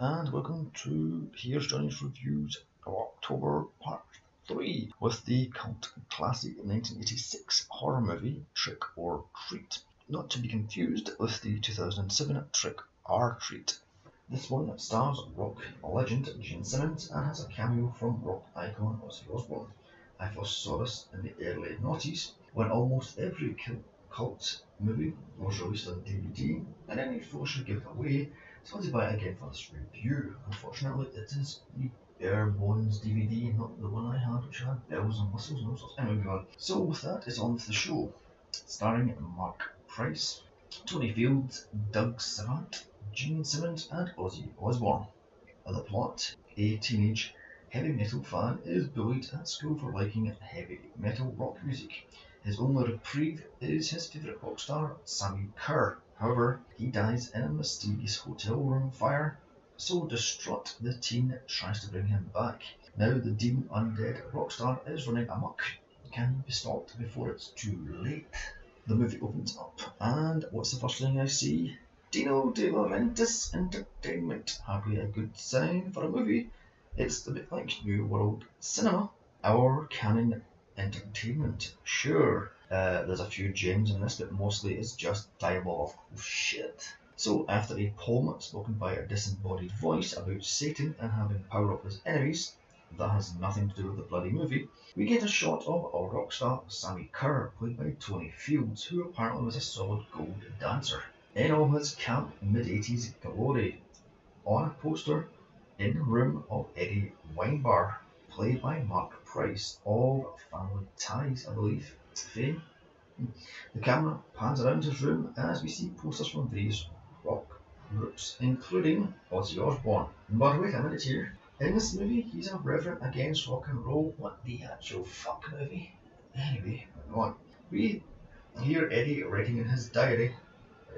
And welcome to Here's Johnny's Reviews of October Part 3 with the cult classic 1986 horror movie Trick or Treat. Not to be confused with the 2007 Trick or Treat. This one stars rock legend Gene Simmons and has a cameo from rock icon Ozzy Osbourne. I first saw this in the early noughties when almost every cult movie was released on DVD and any foolishly give away to it again for this review. Unfortunately, it is the bare bones DVD, not the one I had, which had bells and whistles and all sorts. Anyway. So with that, it's on with the show, starring Marc Price, Tony Fields, Doug Savant, Gene Simmons, and Ozzy Osbourne. The plot: A teenage heavy metal fan is bullied at school for liking heavy metal rock music. His only reprieve is his favourite rock star, Sammi Curr. However, he dies in a mysterious hotel room fire, so distraught the teen tries to bring him back. Now the demon undead rock star is running amok. Can he be stopped before it's too late? The movie opens up, and what's the first thing I see? Dino De Laurentiis Entertainment. Hardly a good sign for a movie. It's a bit like New World Cinema. Our Cannon entertainment. Sure, uh, there's a few gems in this, but mostly it's just diabolical shit. So, after a poem spoken by a disembodied voice about Satan and having power up his enemies, that has nothing to do with the bloody movie, we get a shot of a rock star, Sammi Curr, played by Tony Fields, who apparently was a solid gold dancer. In all his camp mid 80s glory, on a poster in the room of Eddie Weinbauer, played by Marc Price of Family Ties, I believe, The camera pans around his room as we see posters from various rock groups, including Ozzy Osbourne. But wait a minute here. In this movie, he's a reverend against rock and roll. What the actual fuck movie? Anyway, on. We hear Eddie writing in his diary.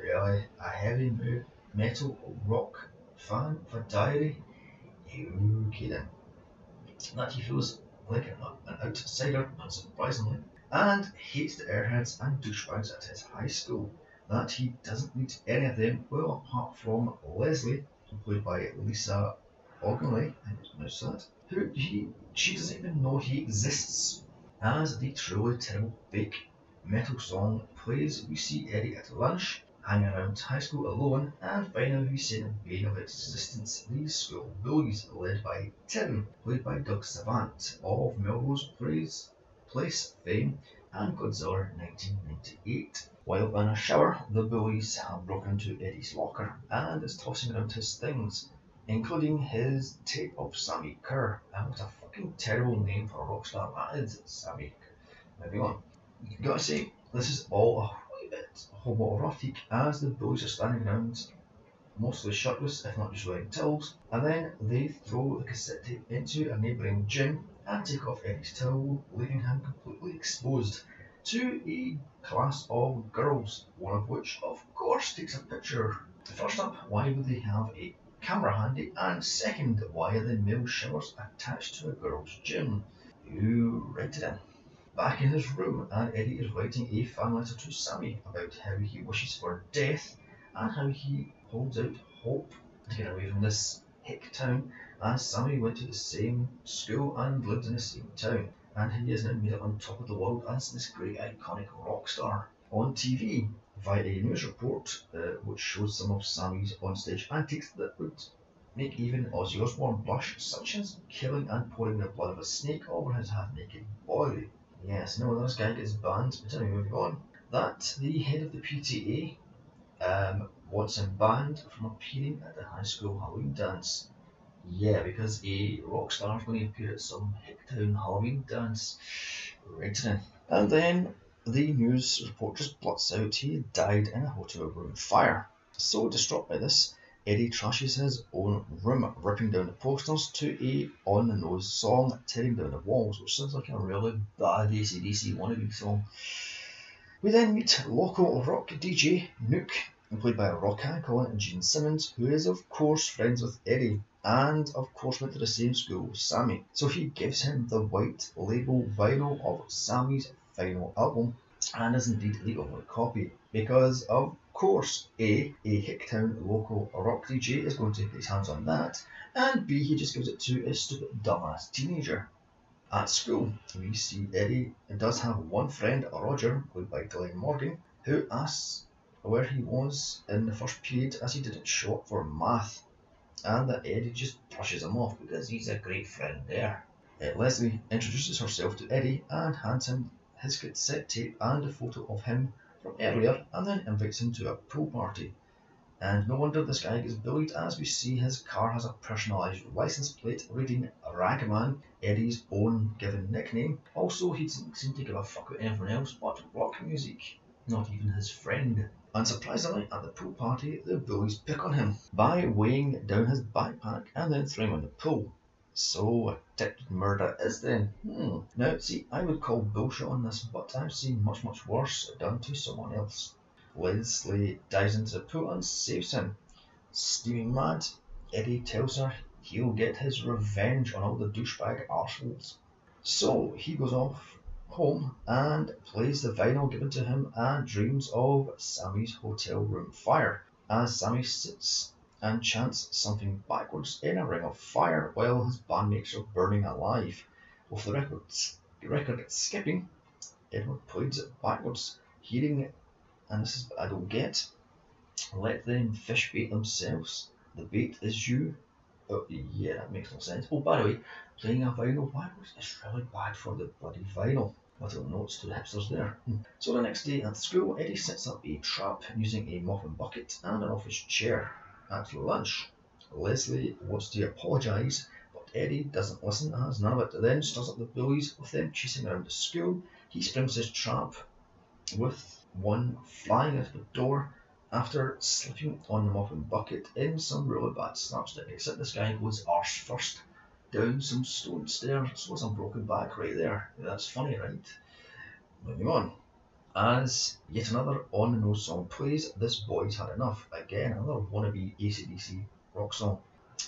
Really, a heavy metal rock fan a diary? Okay then that he feels like an outsider, unsurprisingly, and hates the airheads and douchebags at his high school. That he doesn't meet any of them, well, apart from Leslie, played by Lisa Ognley, I think that, who he, she doesn't even know he exists. As the truly terrible fake metal song plays, we see Eddie at lunch hanging around high school alone and finally we see the bane of its existence these school bullies led by Tim, played by Doug Savant of Melrose Place, Place fame and Godzilla 1998. While in a shower, the bullies have broken into Eddie's locker and is tossing around his things, including his tape of Sammi Curr. And what a fucking terrible name for a rock star that is, Sammi. Moving on. Gotta say, this is all a wee bit homoerotic as the boys are standing around mostly shirtless if not just wearing towels and then they throw the cassette tape into a neighbouring gym and take off Eddie's towel leaving him completely exposed to a class of girls one of which of course takes a picture. First up why would they have a camera handy and second why are the male showers attached to a girl's gym? You write it in. Back in his room, and Eddie is writing a fan letter to Sammy about how he wishes for death and how he holds out hope to get away from this hick town as Sammi went to the same school and lived in the same town. And he is now made up on top of the world as this great iconic rock star. On TV, via a news report uh, which shows some of Sammi's onstage antics that would make even Ozzy Osbourne blush, such as killing and pouring the blood of a snake over his half-naked body. Yes, no, this guy gets banned. But anyway, moving on. That the head of the PTA um, wants him banned from appearing at the high school Halloween dance. Yeah, because a rock star is going to appear at some Hicktown Halloween dance. Right. And then the news report just blots out he died in a hotel room fire. So distraught by this, Eddie trashes his own room, ripping down the posters to a on the nose song, tearing down the walls, which sounds like a really bad ACDC wannabe song. We then meet local rock DJ Nuke, played by rock and Gene Simmons, who is of course friends with Eddie and of course went to the same school Sammi. So he gives him the white label vinyl of Sammy's final album and is indeed the only copy because of course, A, a Hicktown local rock DJ is going to get his hands on that, and B, he just gives it to a stupid dumbass teenager. At school, we see Eddie does have one friend, Roger, played by Glen Morgan, who asks where he was in the first period as he didn't show up for math, and that Eddie just brushes him off because he's a great friend there. Uh, Leslie introduces herself to Eddie and hands him his cassette tape and a photo of him from earlier, and then invites him to a pool party. And no wonder this guy gets bullied as we see his car has a personalised license plate reading Ragman, Eddie's own given nickname. Also, he doesn't seem to give a fuck about anything else but rock music, not even his friend. Unsurprisingly, at the pool party, the bullies pick on him by weighing down his backpack and then throwing him in the pool. So attempted murder is then. Hmm. Now, see, I would call bullshit on this, but I've seen much, much worse done to someone else. Leslie dives into the pool and saves him. Steaming mad, Eddie tells her he'll get his revenge on all the douchebag arseholes. So he goes off home and plays the vinyl given to him and dreams of Sammy's hotel room fire as Sammy sits and chants something backwards in a ring of fire while his bandmates are burning alive. With the records, the record skipping, Edward plays it backwards, hearing, and this is what I don't get, let them fish bait themselves. The bait is you. Oh, yeah, that makes no sense. Oh, by the way, playing a vinyl backwards is really bad for the bloody vinyl. Little notes to the hipsters there. So the next day at school, Eddie sets up a trap using a muffin bucket and an office chair. At lunch, Leslie wants to apologise, but Eddie doesn't listen as none of it then stirs up the bullies with them chasing around the school. He springs his trap with one flying out the door after slipping on the muffin bucket in some really bad slapstick, except this guy goes arse first down some stone stairs, so some broken back right there. That's funny, right? Moving on. As yet another on the nose song plays, This Boy's Had Enough. Again, another wannabe ACDC rock song.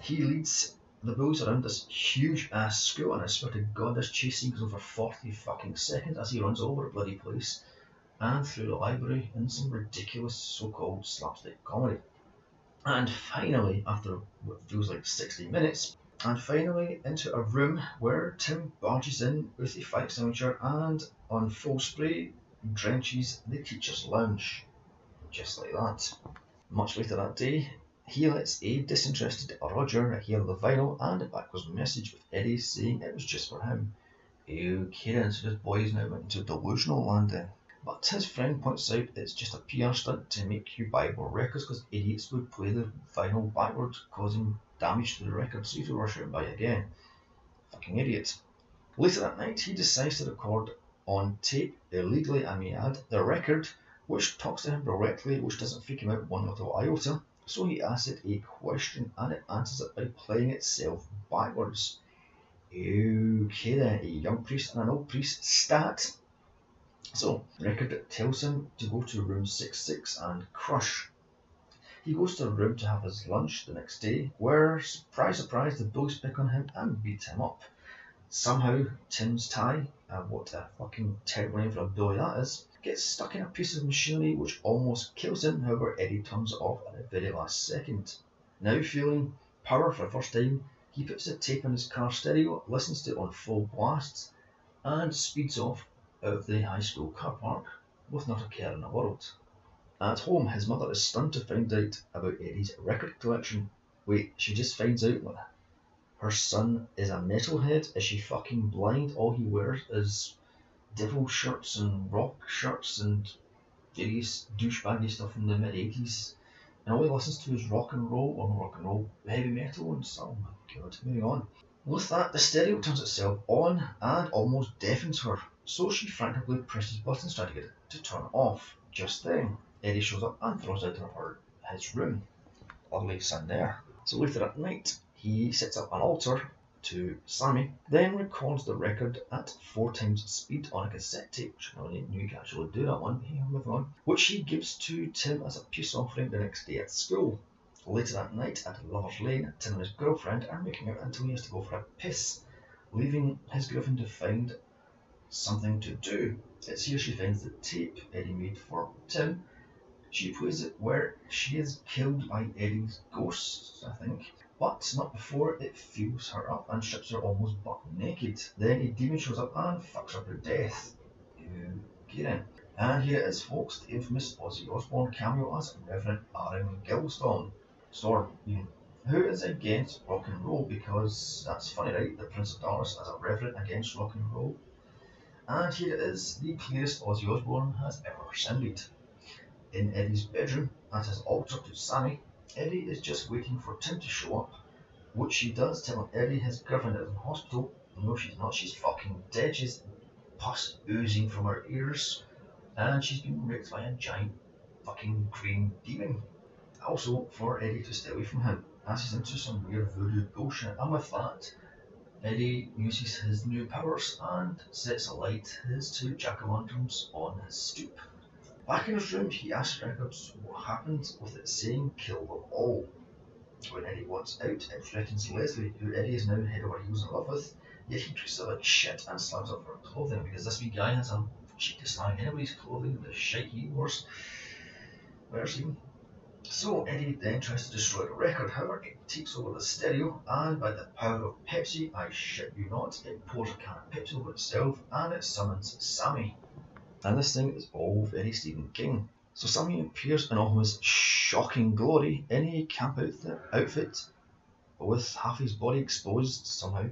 He leads the bulls around this huge ass school, and I swear to God, this chase scene goes on for 40 fucking seconds as he runs over bloody place and through the library in some ridiculous so called slapstick comedy. And finally, after what feels like 60 minutes, and finally into a room where Tim barges in with a fire extinguisher and, on full spray, drenches the teacher's lounge. Just like that. Much later that day, he lets a disinterested Roger hear the vinyl and a backwards message with Eddie saying it was just for him. Okay then, so this boy is now went into delusional land then. But his friend points out it's just a PR stunt to make you buy more records because idiots would play the vinyl backwards, causing damage to the record, so you rush out and buy again. Fucking idiot. Later that night, he decides to record on tape illegally, I may add, the record which talks to him directly, which doesn't freak him out one little iota. So he asks it a question and it answers it by playing itself backwards. Okay then, a young priest and an old priest stat. So, record tells him to go to room 66 and crush. He goes to the room to have his lunch the next day, where, surprise, surprise, the bullies pick on him and beat him up. Somehow, Tim's tie, uh, what a fucking terrible name for a bully that is, gets stuck in a piece of machinery which almost kills him. However, Eddie turns it off at the very last second. Now feeling power for the first time, he puts the tape on his car stereo, listens to it on full blast, and speeds off out of the high school car park with not a care in the world. At home, his mother is stunned to find out about Eddie's record collection. Wait, she just finds out that her son is a metalhead? Is she fucking blind? All he wears is devil shirts and rock shirts and various douchebaggy stuff from the mid 80s. And all he listens to is rock and roll, or rock and roll, heavy metal, and so, oh my god, moving on. With that, the stereo turns itself on and almost deafens her, so she frantically presses buttons trying to get it to turn off. Just then, Eddie shows up and throws out of her his room. Ugly son there. So later at night, he sets up an altar to Sammy, then records the record at four times speed on a cassette tape, which I knew you could actually do that one, here moving on, which he gives to Tim as a peace offering the next day at school. Later that night at Lover's Lane, Tim and his girlfriend are making out until he has to go for a piss, leaving his girlfriend to find something to do. It's here she finds the tape Eddie made for Tim. She plays it where she is killed by Eddie's ghost, I think, but not before it fills her up and strips her almost buck naked. Then a demon shows up and fucks up her death. You get in. And here is, folks, the infamous Ozzy Osbourne cameo as Reverend Aaron Gilstrom. Storm, even who is against rock and roll because that's funny, right? The Prince of Darkness as a reverend against rock and roll. And here it is, the clearest Ozzy Osbourne has ever sounded. In Eddie's bedroom, at his altar to Sammy, Eddie is just waiting for Tim to show up, which she does, telling Eddie his girlfriend is in hospital. No, she's not, she's fucking dead. She's pus oozing from her ears, and she's been raped by a giant fucking green demon. Also, for Eddie to stay away from him as he's into some weird voodoo bullshit. And with that, Eddie uses his new powers and sets alight his two jack-o'-lanterns on his stoop. Back in his room, he asks Records what happened with it saying kill them all. When Eddie wants out, it threatens Leslie, who Eddie is now head over heels in love with, yet he treats her like shit and slams up her clothing because this wee guy has a cheek to slang anybody's clothing, the shit he wears. Wears even. So Eddie then tries to destroy the record, however it takes over the stereo and by the power of Pepsi, I shit you not, it pours a can of Pepsi over itself and it summons Sammy. And this thing is all very Stephen King. So Sammy appears in all his shocking glory in a camp outfit with half his body exposed somehow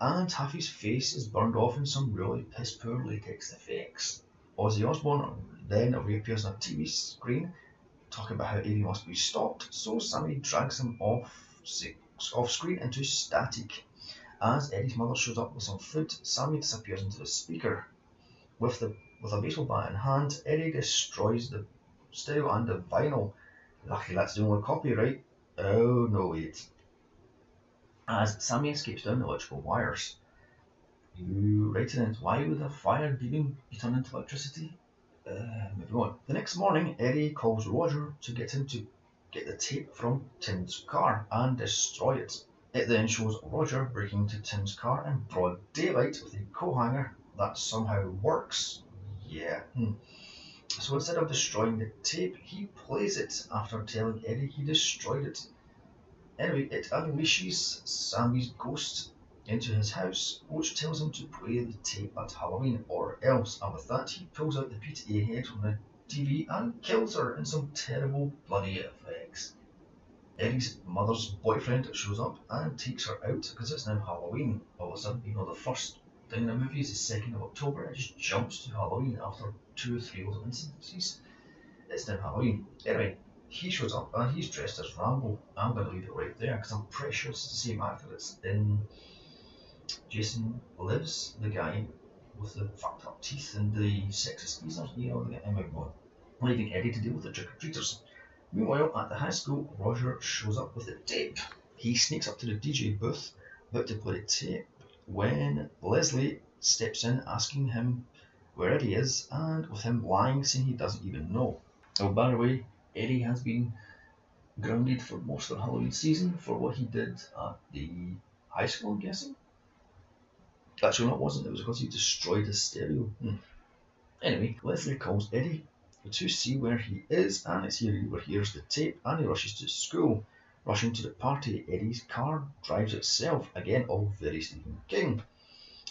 and half his face is burned off in some really piss poor latex effects. Ozzy Osbourne then reappears on a TV screen talking about how Eddie must be stopped, so Sammy drags him off, off screen into static. As Eddie's mother shows up with some food, Sammy disappears into the speaker. With the with a baseball bat in hand, Eddie destroys the stereo and the vinyl. Lucky that's the only copyright. Oh no wait. As Sammy escapes down the electrical wires. You write it in why would a fire demon be turned into electricity? uh, moving on. The next morning, Eddie calls Roger to get him to get the tape from Tim's car and destroy it. It then shows Roger breaking into Tim's car in broad daylight with a co-hanger that somehow works. Yeah. Hmm. So instead of destroying the tape, he plays it after telling Eddie he destroyed it. Anyway, it unleashes Sammy's ghost into his house, which tells him to play the tape at Halloween or else. And with that, he pulls out the PTA head from the TV and kills her in some terrible bloody effects. Eddie's mother's boyfriend shows up and takes her out because it's now Halloween. All of a sudden, you know, the first thing in the movie is the 2nd of October, it just jumps to Halloween after two or three other instances. It's now Halloween. Anyway, he shows up and he's dressed as Rambo. I'm going to leave it right there because I'm pretty sure it's the same actor that's in Jason Lives, the guy with the fucked up teeth and the sexist geezers, you know, the one, leaving Eddie to deal with the trick or treaters. Meanwhile, at the high school, Roger shows up with a tape. He sneaks up to the DJ booth, about to play the tape, when Leslie steps in asking him where Eddie is, and with him lying, saying he doesn't even know. Oh, by the way, Eddie has been grounded for most of the Halloween season for what he did at the high school, I'm guessing. Actually, no, it wasn't. It was because he destroyed his stereo. Hmm. Anyway, Leslie calls Eddie to see where he is, and it's here he overhears the tape and he rushes to school. Rushing to the party, Eddie's car drives itself. Again, all very Stephen King.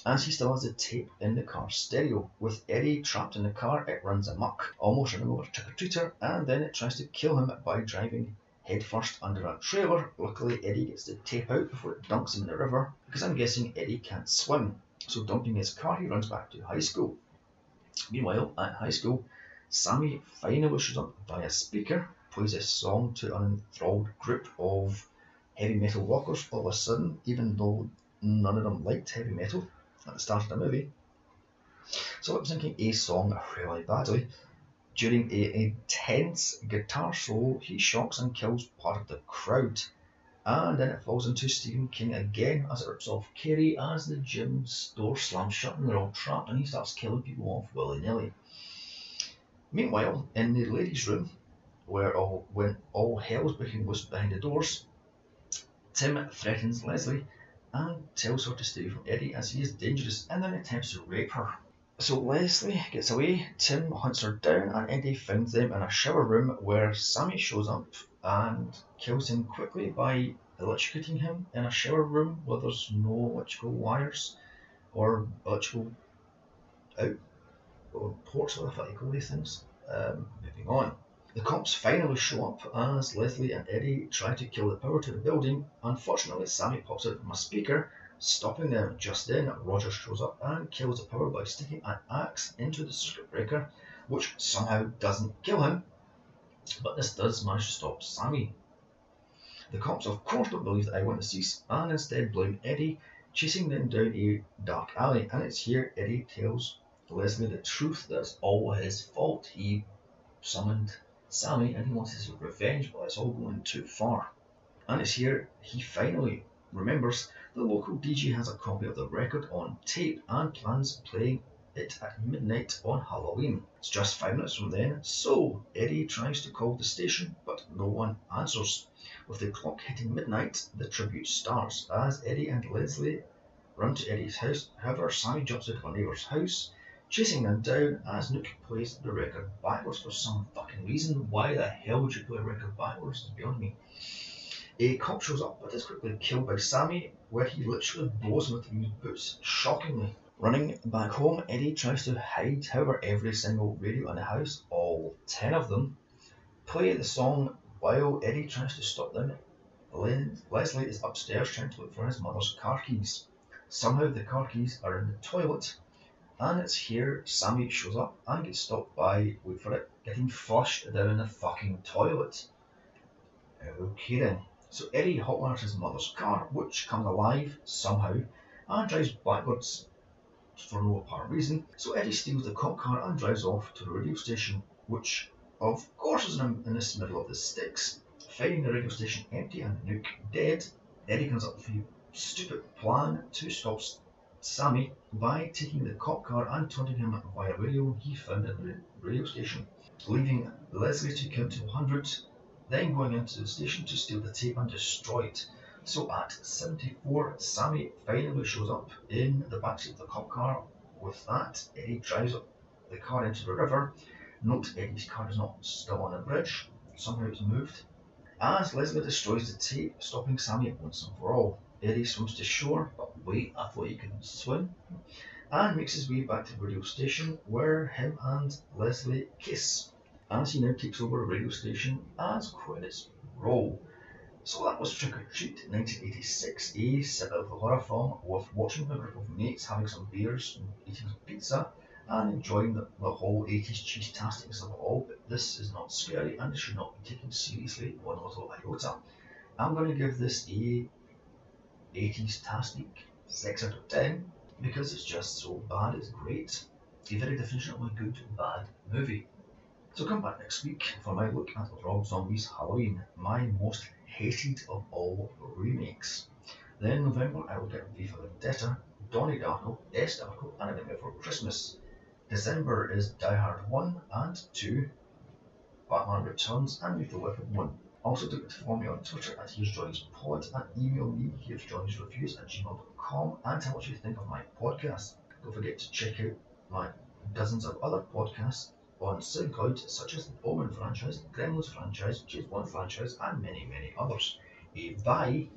As he still has the tape in the car stereo. With Eddie trapped in the car, it runs amok, almost running over a trick or treater, and then it tries to kill him by driving headfirst under a trailer. Luckily, Eddie gets the tape out before it dunks him in the river, because I'm guessing Eddie can't swim. So, dumping his car, he runs back to high school. Meanwhile, at high school, Sammy finally shows up by a speaker, plays a song to an enthralled group of heavy metal rockers all of a sudden, even though none of them liked heavy metal at the start of the movie. So lip syncing a song really badly, during an intense guitar solo, he shocks and kills part of the crowd. And then it falls into Stephen King again as it rips off Carrie as the gym's door slams shut and they're all trapped and he starts killing people off willy nilly. Meanwhile, in the ladies' room, where all when all hell's breaking loose behind the doors, Tim threatens Leslie and tells her to stay from Eddie as he is dangerous and then attempts to rape her. So Leslie gets away, Tim hunts her down, and Eddie finds them in a shower room where Sammy shows up and kills him quickly by electrocuting him in a shower room where there's no electrical wires or electrical out or ports, whatever you call these things. Um, moving on. The cops finally show up as Leslie and Eddie try to kill the power to the building. Unfortunately, Sammy pops out from a speaker, stopping them. Just then, Roger shows up and kills the power by sticking an axe into the circuit breaker, which somehow doesn't kill him, but this does manage to stop Sammy. The cops, of course, don't believe the eyewitnesses and instead blame Eddie, chasing them down a dark alley. And it's here Eddie tells Leslie the truth that it's all his fault. He summoned Sammy and he wants his revenge, but it's all going too far. And it's here he finally remembers the local DJ has a copy of the record on tape and plans playing it at midnight on Halloween. It's just five minutes from then, so Eddie tries to call the station, but no one answers. With the clock hitting midnight, the tribute starts as Eddie and Leslie run to Eddie's house. However, Sammy jumps into a neighbour's house chasing them down as Nuke plays the record backwards for some fucking reason. Why the hell would you play a record backwards? It's beyond me. A cop shows up but is quickly killed by Sammy, where he literally blows him with his boots, shockingly. Running back home, Eddie tries to hide, however, every single radio in the house, all ten of them, play the song while Eddie tries to stop them. Leslie is upstairs trying to look for his mother's car keys. Somehow the car keys are in the toilet and it's here Sammy shows up and gets stopped by, wait for it, getting flushed down the fucking toilet. Okay then. So Eddie hotlines his mother's car, which comes alive somehow, and drives backwards for no apparent reason. So Eddie steals the cop car and drives off to the radio station, which of course is in, in this middle of the sticks. Finding the radio station empty and Nuke dead, Eddie comes up with a stupid plan to stop Sammy by taking the cop car and taunting him via radio he found at the radio station, leaving Leslie to count to 100, then going into the station to steal the tape and destroy it. So at 74, Sammy finally shows up in the backseat of the cop car. With that, Eddie drives the car into the river. Note Eddie's car is not still on the bridge, somehow it's moved. As Leslie destroys the tape, stopping Sammy once and for all. Eddie swims to shore, but wait, I thought you could swim. And makes his way back to the radio station where him and Leslie kiss. As he now takes over the radio station as credits roll. So that was Trick or Treat 1986, a survival horror film with watching with a group of mates having some beers, and eating some pizza, and enjoying the, the whole 80s cheese-tasticness of it all. But this is not scary and it should not be taken seriously one little iota. I'm going to give this a 80s tastic 6 out of 10 because it's just so bad it's great. A very a good bad movie. So come back next week for my look at Rob Zombie's Halloween, my most hated of all remakes. Then in November I will get V for Vendetta, Donnie Darko, S Darko, and A Nightmare for Christmas. December is Die Hard 1 and 2, Batman Returns, and Lethal Weapon 1. Also do it for me on Twitter at Here's Johnny's Pod and email me Here's Johnny's Reviews at gmail.com and tell what you think of my podcast. Don't forget to check out my dozens of other podcasts on SoundCloud, such as the Bowman franchise, Gremlins franchise, James Bond franchise, and many, many others. Bye